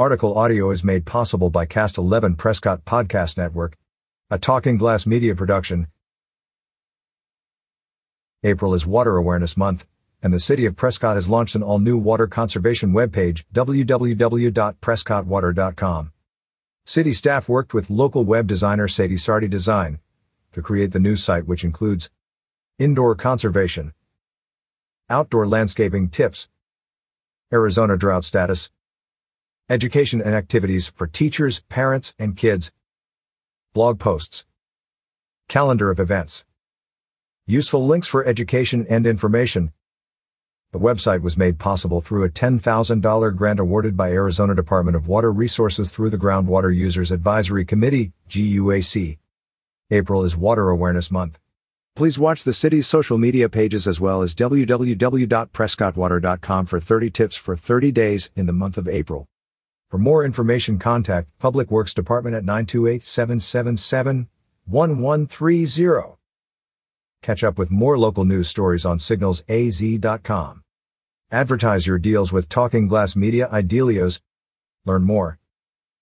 Article audio is made possible by Cast 11 Prescott Podcast Network, a Talking Glass media production. April is Water Awareness Month, and the City of Prescott has launched an all-new water conservation webpage, www.prescottwater.com. City staff worked with local web designer Sadie Sarti Design to create the new site which includes indoor conservation, outdoor landscaping tips, Arizona drought status, education and activities for teachers, parents, and kids, blog posts, calendar of events, useful links for education and information. The website was made possible through a $10,000 grant awarded by Arizona Department of Water Resources through the Groundwater Users Advisory Committee, GUAC. April is Water Awareness Month. Please watch the city's social media pages as well as www.prescottwater.com for 30 tips for 30 days in the month of April. For more information contact Public Works Department at 928-777-1130. Catch up with more local news stories on signalsaz.com. Advertise your deals with Talking Glass Media Idealios. Learn more